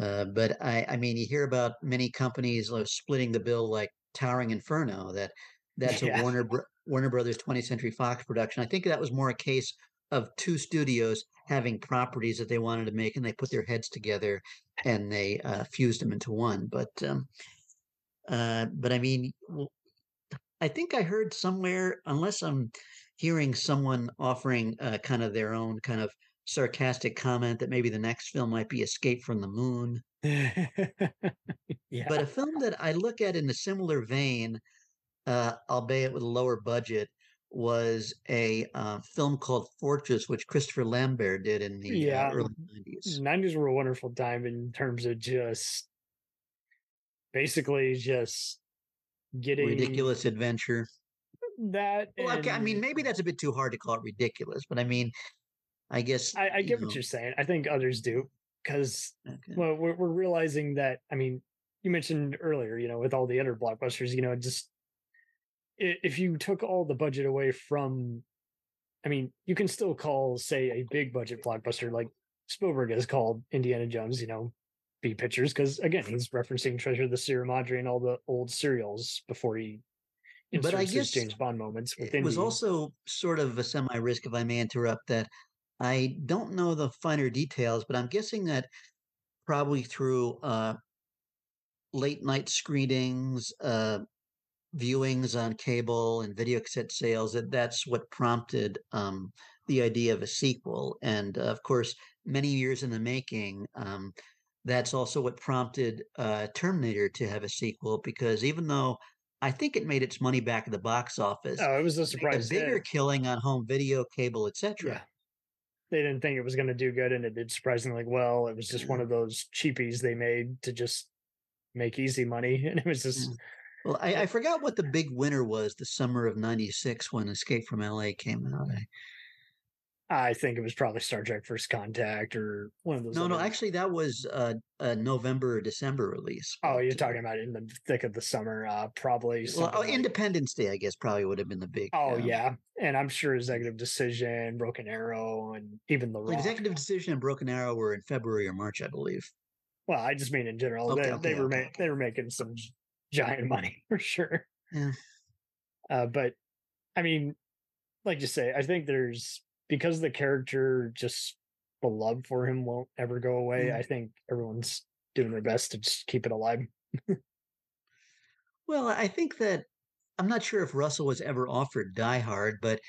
Uh, but I, I mean, you hear about many companies like splitting the bill, like Towering Inferno. That that's yeah. a Warner Warner Brothers 20th Century Fox production. I think that was more a case of two studios having properties that they wanted to make, and they put their heads together and they uh, fused them into one. But um, uh, but I mean, I think I heard somewhere, unless I'm hearing someone offering uh, kind of their own kind of sarcastic comment that maybe the next film might be Escape from the Moon. yeah. But a film that I look at in a similar vein, uh, albeit with a lower budget, was a uh, film called Fortress, which Christopher Lambert did in the uh, yeah. uh, early 90s. 90s were a wonderful time in terms of just basically just getting ridiculous adventure. That well, okay, I mean, maybe that's a bit too hard to call it ridiculous, but I mean, I guess I, I get know. what you're saying. I think others do because okay. well, we're, we're realizing that. I mean, you mentioned earlier, you know, with all the other blockbusters, you know, just if you took all the budget away from, I mean, you can still call, say, a big budget blockbuster like Spielberg has called Indiana Jones, you know, B pictures because again, he's referencing Treasure of the Sierra Madre and all the old serials before he but I guess James Bond moments. It was also sort of a semi risk, if I may interrupt, that I don't know the finer details, but I'm guessing that probably through uh, late night screenings, uh, viewings on cable and video cassette sales, that that's what prompted um, the idea of a sequel. And uh, of course, many years in the making, um, that's also what prompted uh, Terminator to have a sequel because even though I think it made its money back at the box office, oh, it was a surprise. A bigger killing on home video, cable, etc. They didn't think it was going to do good, and it did surprisingly well. It was just one mm-hmm. of those cheapies they made to just make easy money, and it was just. Mm-hmm. Well, I, I forgot what the big winner was the summer of '96 when Escape from LA came out. I, I think it was probably Star Trek First Contact or one of those. No, no, actually, that was uh, a November or December release. Oh, you're talking about in the thick of the summer, uh, probably. Well, oh, like... Independence Day, I guess, probably would have been the big. Oh yeah, and I'm sure Executive Decision, Broken Arrow, and even the Rock. Executive Decision and Broken Arrow were in February or March, I believe. Well, I just mean in general, okay, they, okay, they were okay. ma- they were making some giant money for sure. Yeah. Uh, but I mean, like you say, I think there's because the character just the love for him won't ever go away. Mm. I think everyone's doing their best to just keep it alive. well, I think that I'm not sure if Russell was ever offered Die Hard, but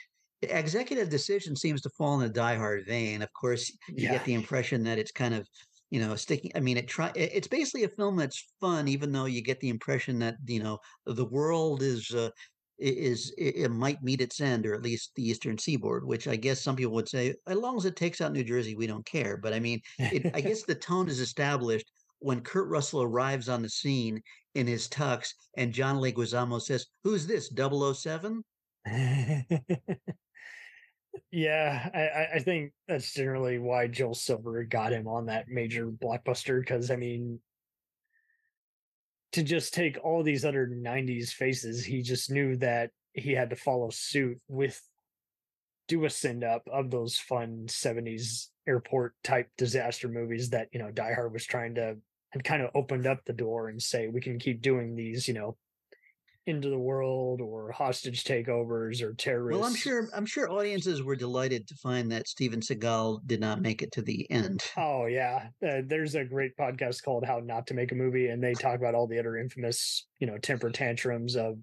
executive decision seems to fall in the Die Hard vein. Of course, you yeah. get the impression that it's kind of you know sticking i mean it try it's basically a film that's fun even though you get the impression that you know the world is uh, is it, might meet its end, or at least the eastern seaboard. Which I guess some people would say, as long as it takes out New Jersey, we don't care. But I mean, it, I guess the tone is established when Kurt Russell arrives on the scene in his tux, and John Leguizamo says, "Who's this? 007? yeah, I, I think that's generally why Joel Silver got him on that major blockbuster. Because I mean, to just take all these other 90s faces he just knew that he had to follow suit with do a send up of those fun 70s airport type disaster movies that you know die hard was trying to and kind of opened up the door and say we can keep doing these you know into the world or hostage takeovers or terrorists. Well, I'm sure I'm sure audiences were delighted to find that Steven Seagal did not make it to the end. Oh yeah, uh, there's a great podcast called "How Not to Make a Movie," and they talk about all the other infamous, you know, temper tantrums of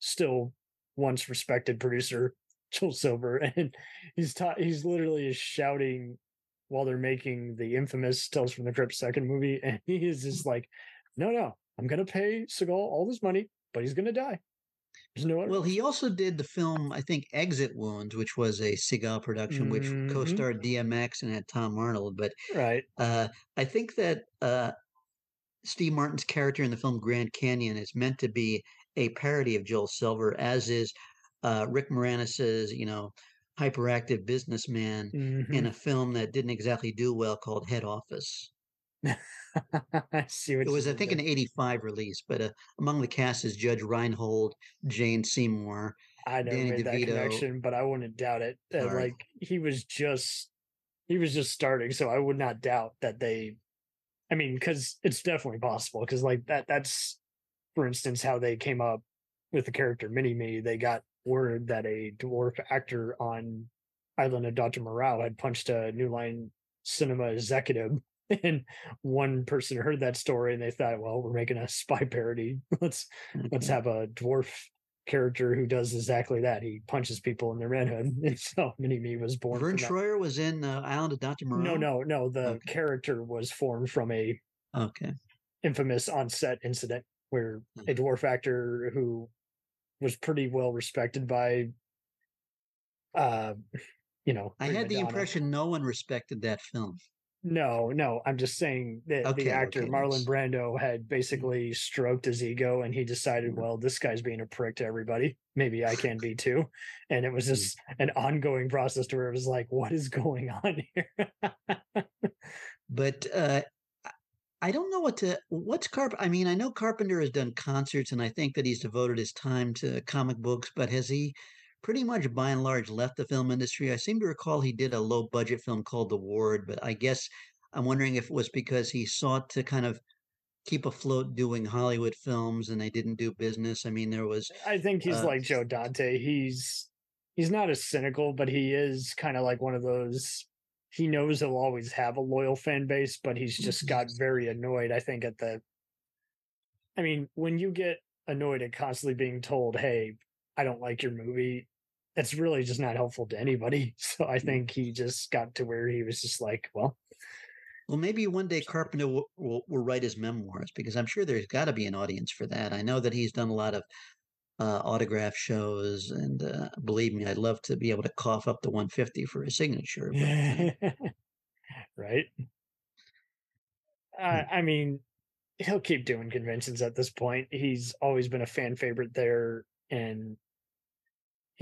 still once respected producer Joel Silver, and he's ta- he's literally shouting while they're making the infamous Tales from the Crypt second movie, and he is just like, "No, no, I'm gonna pay Seagal all this money but he's going to die. There's no well, he also did the film, I think, Exit Wounds, which was a Seagal production, which mm-hmm. co-starred DMX and had Tom Arnold. But right, uh, I think that uh, Steve Martin's character in the film Grand Canyon is meant to be a parody of Joel Silver, as is uh, Rick Moranis's, you know, hyperactive businessman mm-hmm. in a film that didn't exactly do well called Head Office. I see what it was, I think, there. an '85 release, but uh, among the cast is Judge Reinhold, Jane Seymour, I never Danny made DeVito. that connection, but I wouldn't doubt it. Uh, right. Like he was just, he was just starting, so I would not doubt that they. I mean, because it's definitely possible. Because like that, that's, for instance, how they came up with the character Mini Me. They got word that a dwarf actor on Island of Dr. Moreau had punched a New Line Cinema executive and one person heard that story and they thought well we're making a spy parody. Let's mm-hmm. let's have a dwarf character who does exactly that. He punches people in their manhood. And so mini me was born vern troyer was in uh, island of dr moreau? no no no the okay. character was formed from a okay. infamous on-set incident where a mm-hmm. dwarf actor who was pretty well respected by uh you know i had the impression no one respected that film No, no, I'm just saying that okay, the actor okay, Marlon Brando had mm-hmm. basically stroked his ego and he decided, mm-hmm. well, this guy's being a prick to everybody. Maybe I can be too. And it was mm-hmm. just an ongoing process to where it was like, what is going on here? but uh, I don't know what to what's Carp. I mean, I know Carpenter has done concerts, and I think that he's devoted his time to comic books. But has he pretty much by and large left the film industry. I seem to recall he did a low budget film called The Ward, but I guess I'm wondering if it was because he sought to kind of keep afloat doing Hollywood films and they didn't do business. I mean, there was. I think he's uh, like Joe Dante. He's he's not as cynical, but he is kind of like one of those. He knows he'll always have a loyal fan base, but he's just got very annoyed. I think at the. I mean, when you get annoyed at constantly being told, "Hey, I don't like your movie," that's really just not helpful to anybody. So I mm. think he just got to where he was just like, well, well, maybe one day Carpenter will, will, will write his memoirs because I'm sure there's got to be an audience for that. I know that he's done a lot of uh, autograph shows, and uh, believe me, I'd love to be able to cough up the 150 for his signature. But, uh right? Uh, I mean, he'll keep doing conventions at this point. He's always been a fan favorite there, and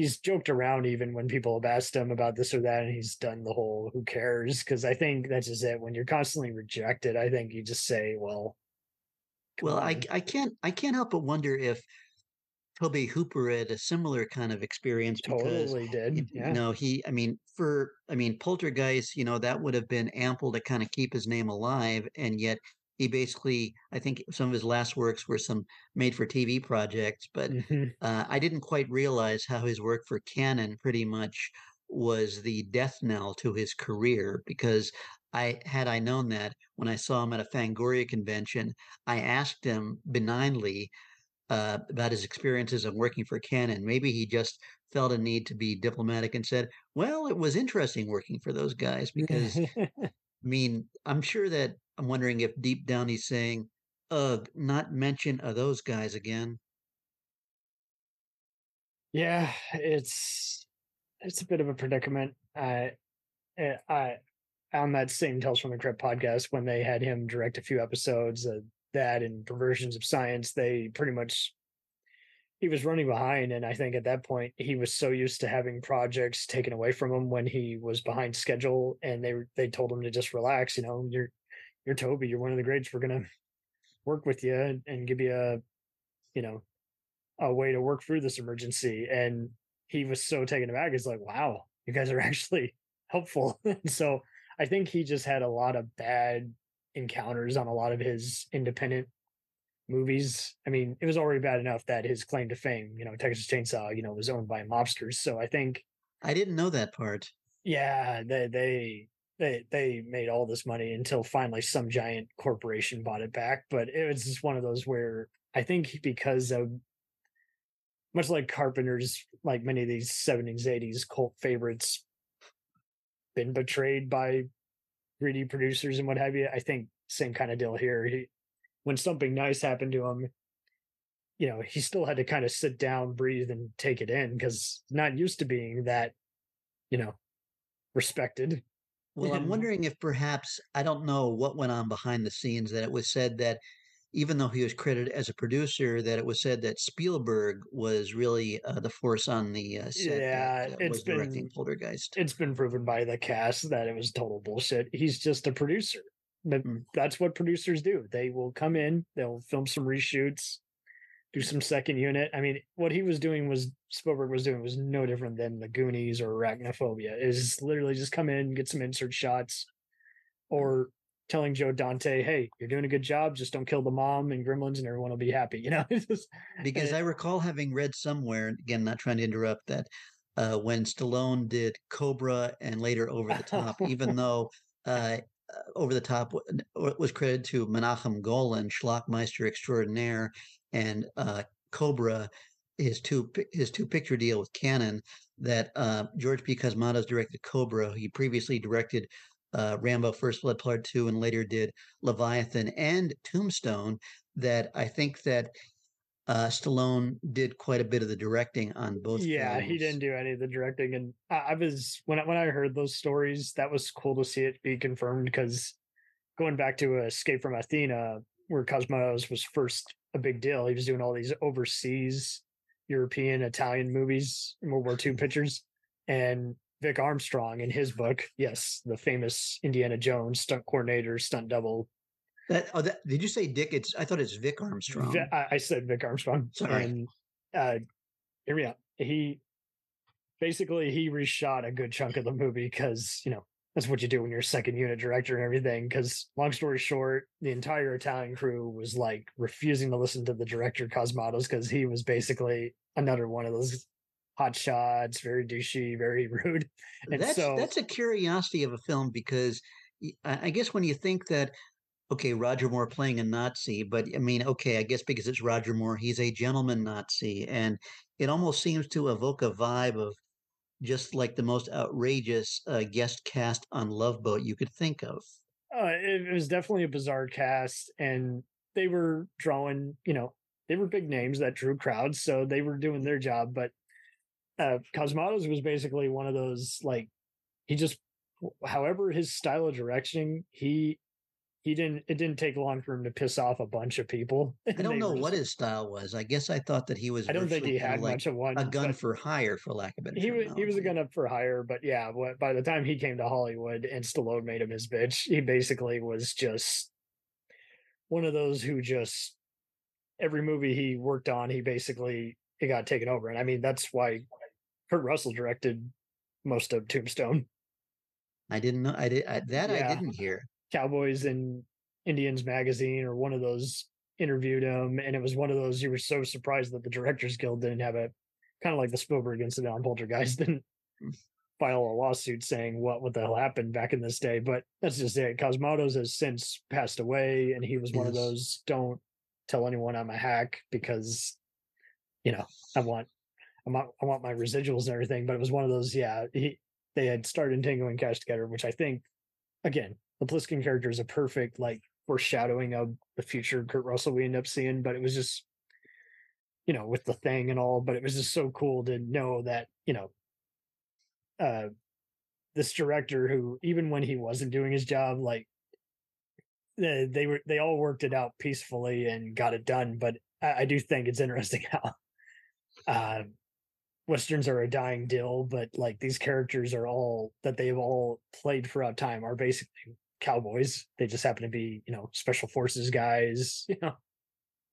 he's joked around even when people have asked him about this or that and he's done the whole who cares? Because i think that's just it. When you're constantly rejected i think you just say well well I, I can't i can't help but wonder if Tobe Hooper had a similar kind of experience because totally did yeah. you know he i mean for i mean poltergeist you know that would have been ample to kind of keep his name alive and yet he basically i think some of his last works were some made for tv projects but mm-hmm. uh, i didn't quite realize how his work for Cannon pretty much was the death knell to his career because i had i known that when i saw him at a fangoria convention i asked him benignly uh, about his experiences of working for Cannon maybe he just felt a need to be diplomatic and said well it was interesting working for those guys because I mean, I'm sure that I'm wondering if deep down he's saying, "Ugh, not mention of those guys again." Yeah, it's it's a bit of a predicament. I eh, I on that same Tales from the Crypt podcast when they had him direct a few episodes of that and perversions of science, they pretty much he was running behind and i think at that point he was so used to having projects taken away from him when he was behind schedule and they they told him to just relax you know you're you're Tobe, you're one of the greats. We're gonna work with you and, and give you a, you know, a way to work through this emergency. And he was so taken aback. He's like, wow, you guys are actually helpful. so I think he just had a lot of bad encounters on a lot of his independent movies. I mean, it was already bad enough that his claim to fame, you know, Texas Chainsaw, you know, was owned by mobsters. So I think I didn't know that part. Yeah, they they they they made all this money until finally some giant corporation bought it back. But it was just one of those where I think because of much like Carpenter's, like many of these 70s, 80s cult favorites, been betrayed by greedy producers and what have you. I think same kind of deal here. He, when something nice happened to him, you know, he still had to kind of sit down, breathe, and take it in because not used to being that, you know, respected. Well, I'm wondering if perhaps I don't know what went on behind the scenes that it was said that even though he was credited as a producer, that it was said that Spielberg was really uh, the force on the uh, set. Yeah, that, uh, it's been directing Poltergeist. It's been proven by the cast that it was total bullshit. He's just a producer. Mm. that's what producers do. They will come in, they'll film some reshoots, do some second unit. I mean, what he was doing was Spielberg was doing was no different than the Goonies or Arachnophobia. Is literally just come in, get some insert shots, or telling Joe Dante, "Hey, you're doing a good job. Just don't kill the mom and Gremlins, and everyone will be happy." You know, just, because I recall having read somewhere, again, not trying to interrupt, that uh, when Stallone did Cobra and later Over the Top, even though uh, over the Top was credited to Menachem Golan, Schlockmeister extraordinaire, and uh, Cobra, his two his two picture deal with Cannon. That uh, George P. Cosmatos directed Cobra. He previously directed uh, Rambo: First Blood Part Two, and later did Leviathan and Tombstone. That I think that uh, Stallone did quite a bit of the directing on both. Yeah, films. he didn't do any of the directing, and I, I, was when I, when I heard those stories, that was cool to see it be confirmed because going back to Escape from Athena, where Cosmatos was first a big deal, he was doing all these overseas European, Italian movies, World War II pictures, and Vic Armstrong in his book, yes, the famous Indiana Jones stunt coordinator, stunt double, that, oh, that, did you say Dick? It's I thought it's Vic Armstrong. I, I said Vic Armstrong. Sorry. And, uh, here we go. He basically he reshot a good chunk of the movie because you know that's what you do when you're second unit director and everything. Because long story short, the entire Italian crew was like refusing to listen to the director Cosmatos because he was basically another one of those hot shots, very douchey, very rude. And that's so that's a curiosity of a film because I guess when you think that okay, Roger Moore playing a Nazi, but I mean, okay, I guess because it's Roger Moore, he's a gentleman Nazi, and it almost seems to evoke a vibe of just like the most outrageous uh, guest cast on Love Boat you could think of. Uh, it, it was definitely a bizarre cast, and they were drawing, you know, they were big names that drew crowds, so they were doing their job. But uh, Cosmatos was basically one of those like he just, however, his style of direction, he he didn't it didn't take long for him to piss off a bunch of people. I don't know what his style was. I guess I thought that he was. I don't think he had like much of one. A gun for hire, for lack of a better. He was he was a gun up for hire, but yeah, what, by the time he came to Hollywood and Stallone made him his bitch, he basically was just one of those who just every movie he worked on, he basically he got taken over, and I mean that's why Kurt Russell directed most of Tombstone. I didn't know. I did I, that. Yeah. I didn't hear. Cowboys and Indians magazine or one of those interviewed him, and it was one of those you were so surprised that the Directors Guild didn't have a kind of like the Spielberg incident on Poltergeist didn't mm. file a lawsuit saying what what the hell happened back in this day. But that's just it. Cosmatos has since passed away, and he was one yes. of those don't tell anyone I'm a hack because you know I want I want I want my residuals and everything. But it was one of those yeah he they had started Tango and Cash together, which I think again the Plissken character is a perfect like foreshadowing of the future Kurt Russell we end up seeing. But it was just, you know, with the thing and all. But it was just so cool to know that you know, uh, this director who even when he wasn't doing his job, like they, they were they all worked it out peacefully and got it done. But I, I do think it's interesting how. Uh, westerns are a dying deal but like these characters are all that they've all played throughout time are basically cowboys. They just happen to be, you know, special forces guys, you know.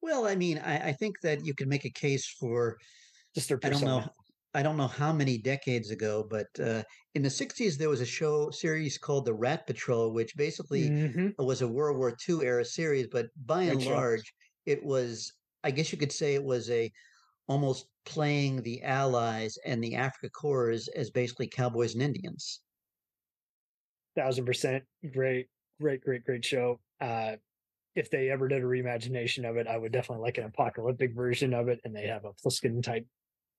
Well, I mean, I, I think that you could make a case for just their I don't know I don't know how many decades ago, but uh, in the 60s, there was a show series called The Rat Patrol, which basically mm-hmm. was a World War II era series. But by and large, it was, I guess you could say it was a almost playing the Allies and the Afrika Korps as basically cowboys and Indians thousand percent great, great, great, great show. Uh, if they ever did a reimagination of it, I would definitely like an apocalyptic version of it, and they have a Plissken type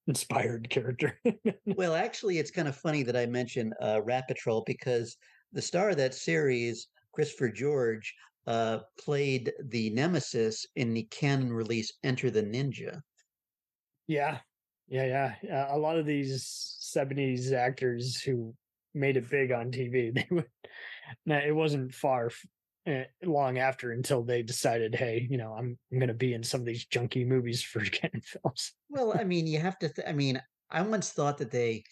inspired character. well, actually, it's kind of funny that I mentioned uh, Rat Patrol because the star of that series, Christopher George, uh, played the nemesis in the Cannon release Enter the Ninja. Yeah, yeah, yeah. Uh, a lot of these '70s actors who made it big on TV. They would. Now, it wasn't far uh, long after until they decided, hey, you know, I'm I'm going to be in some of these junky movies for Cannon Films. well, I mean, you have to. Th- I mean, I once thought that they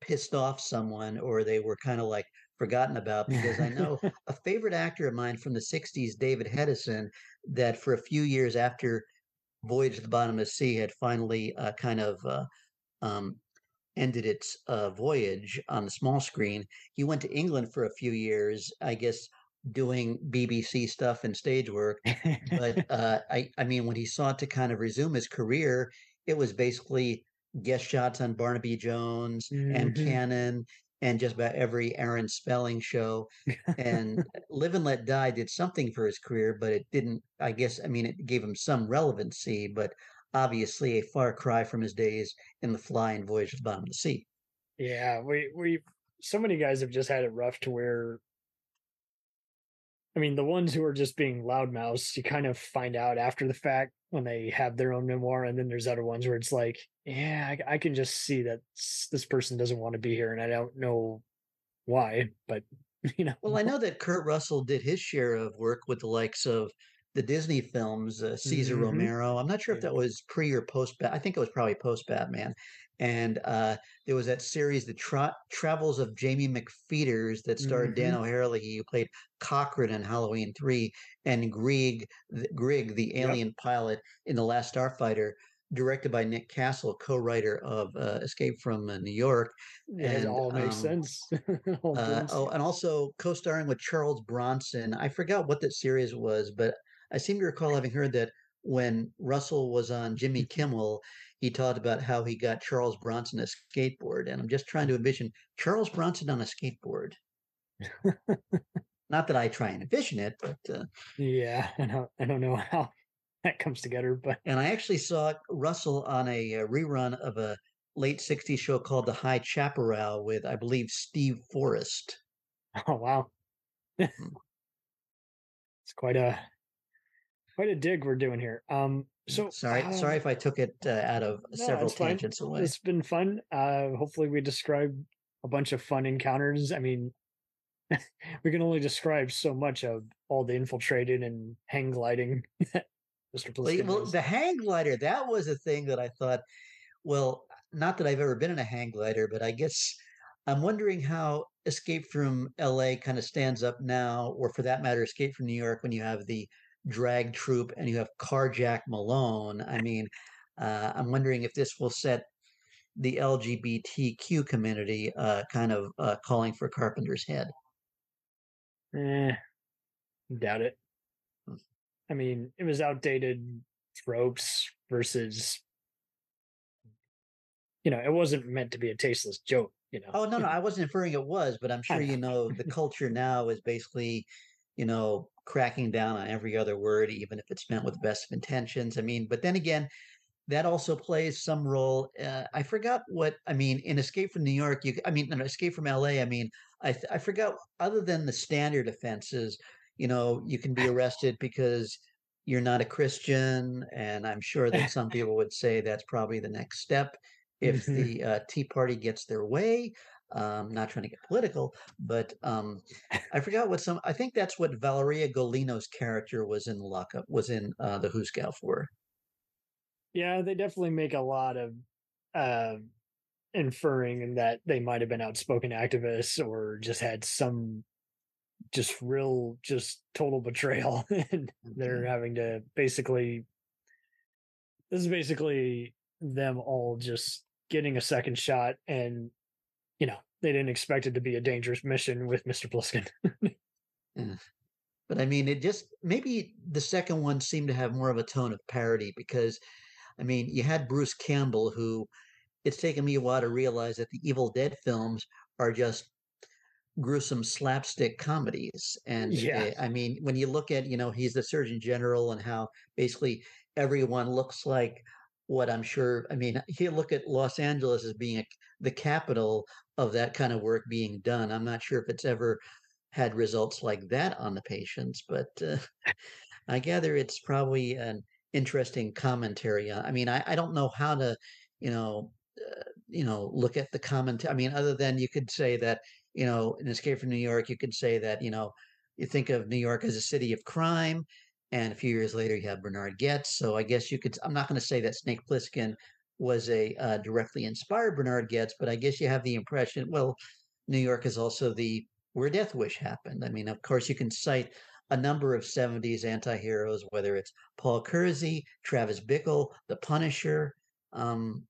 pissed off someone or they were kind of like forgotten about because I know a favorite actor of mine from the 60s, David Hedison, that for a few years after Voyage to the Bottom of the Sea had finally uh, kind of uh, um, ended its uh, voyage on the small screen. He went to England for a few years, I guess, doing BBC stuff and stage work. but uh, I, I mean, when he sought to kind of resume his career, it was basically guest shots on Barnaby Jones mm-hmm. and Cannon and just about every Aaron Spelling show. And Live and Let Die did something for his career, but it didn't, I guess, I mean, it gave him some relevancy, but obviously a far cry from his days in The Fly and Voyage to the Bottom of the Sea. Yeah, we we so many guys have just had it rough to where I mean, the ones who are just being loudmouths, you kind of find out after the fact when they have their own memoir, and then there's other ones where it's like, yeah, I, I can just see that this person doesn't want to be here, and I don't know why, but you know. Well, I know that Kurt Russell did his share of work with the likes of the Disney films, uh, Cesar mm-hmm. Romero. I'm not sure if that was pre or post. I think it was probably post Batman. And uh, there was that series, The Tra- Travels of Jamie McPheeters, that starred mm-hmm. Dan O'Herlihy, who played Cochran in Halloween 3, and Grig, Grig the alien yep. pilot in The Last Starfighter, directed by Nick Castle, co-writer of uh, Escape from uh, New York. Yeah, and, it all makes um, sense. uh, oh, and also co-starring with Charles Bronson. I forgot what that series was, but I seem to recall having heard that when Russell was on Jimmy Kimmel, he talked about how he got Charles Bronson a skateboard. And I'm just trying to envision Charles Bronson on a skateboard. Not that I try and envision it, but uh, yeah, I don't, I don't know how that comes together. But and I actually saw Russell on a, a rerun of a late '60s show called The High Chaparral with, I believe, Steve Forrest. Oh wow, hmm. it's quite a quite a dig we're doing here. Um, so sorry, uh, sorry if I took it uh, out of no, several tangents fine. away. It's been fun. Uh, hopefully, we described a bunch of fun encounters. I mean, we can only describe so much of all the infiltrated and hang gliding. Mr. Well, well, the hang glider that was a thing that I thought. Well, not that I've ever been in a hang glider, but I guess I'm wondering how Escape from L.A. kind of stands up now, or for that matter, Escape from New York, when you have the drag troupe and you have Carjack Malone. I mean, uh, I'm wondering if this will set the LGBTQ community uh, kind of uh, calling for Carpenter's head. Eh, doubt it. Hmm. I mean, it was outdated tropes versus, you know, it wasn't meant to be a tasteless joke. You know. Oh no, no, I wasn't inferring it was, but I'm sure you know the culture now is basically, you know, cracking down on every other word, even if it's meant with the best of intentions. I mean, but then again, that also plays some role. Uh, I forgot what I mean in Escape from New York. You, I mean, in Escape from L.A. I mean, I I forgot. Other than the standard offenses, you know, you can be arrested because you're not a Christian, and I'm sure that some people would say that's probably the next step if mm-hmm. the uh, Tea Party gets their way. Um, not trying to get political, but um, I forgot what some. I think that's what Valeria Golino's character was in lockup was in uh, the Hoosegow for. Yeah, they definitely make a lot of uh, inferring that they might have been outspoken activists or just had some just real, just total betrayal, and they're mm-hmm. having to basically. This is basically them all just getting a second shot and you know, they didn't expect it to be a dangerous mission with Mr. Plissken. yeah. But I mean, it just maybe the second one seemed to have more of a tone of parody because, I mean, you had Bruce Campbell, who it's taken me a while to realize that the Evil Dead films are just gruesome slapstick comedies. And yeah. Eh, I mean, when you look at, you know, he's the Surgeon General and how basically everyone looks like what I'm sure. I mean, you look at Los Angeles as being a, the capital of that kind of work being done. I'm not sure if it's ever had results like that on the patients, but uh, I gather it's probably an interesting commentary. I mean, I, I don't know how to, you know, uh, you know, look at the comment. I mean, other than you could say that, you know, in Escape from New York, you could say that, you know, you think of New York as a city of crime and a few years later, you have Bernard Goetz. So I guess you could, I'm not going to say that Snake Plissken was a uh, directly inspired Bernard Goetz, but I guess you have the impression, well, New York is also the where Death Wish happened. I mean, of course, you can cite a number of 70s anti heroes, whether it's Paul Kersey, Travis Bickle, The Punisher, um,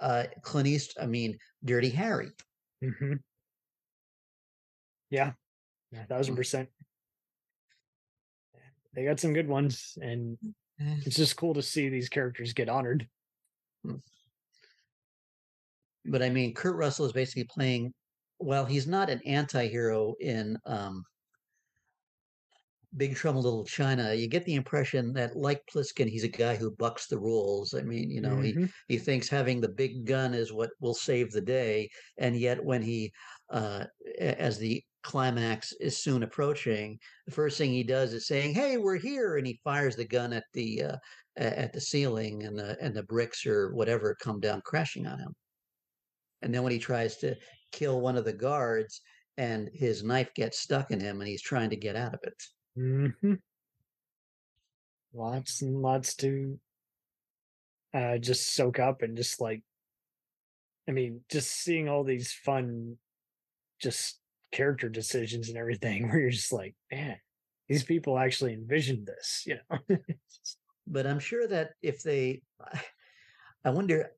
uh, Clint East, I mean, Dirty Harry. Mm-hmm. Yeah, a thousand percent they got some good ones, and mm. it's just cool to see these characters get honored. Hmm. But I mean, Kurt Russell is basically playing. Well, he's not an anti-hero in um, Big Trouble in Little China. You get the impression that, like Plissken, he's a guy who bucks the rules. I mean, you know, mm-hmm. he he thinks having the big gun is what will save the day, and yet when he, uh, as the climax is soon approaching, the first thing he does is saying, "Hey, we're here," and he fires the gun at the uh, at the ceiling and the and the bricks or whatever come down crashing on him. And then when he tries to kill one of the guards and his knife gets stuck in him and he's trying to get out of it. Mm-hmm. Lots and lots to uh, just soak up and just like, I mean, just seeing all these fun, just character decisions and everything where you're just like, man, these people actually envisioned this, you know. but I'm sure that if they, I wonder.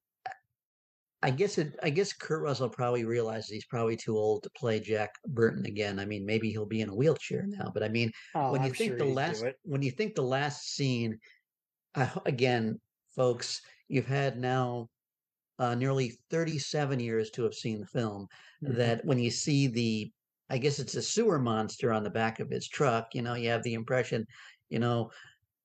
I guess it. I guess Kurt Russell probably realizes he's probably too old to play Jack Burton again. I mean, maybe he'll be in a wheelchair now. But I mean, oh, when you I'm think sure the last, when you think the last scene, uh, again, folks, you've had now uh, nearly 37 years to have seen the film. Mm-hmm. That when you see the, I guess it's a sewer monster on the back of his truck, you know, you have the impression, you know,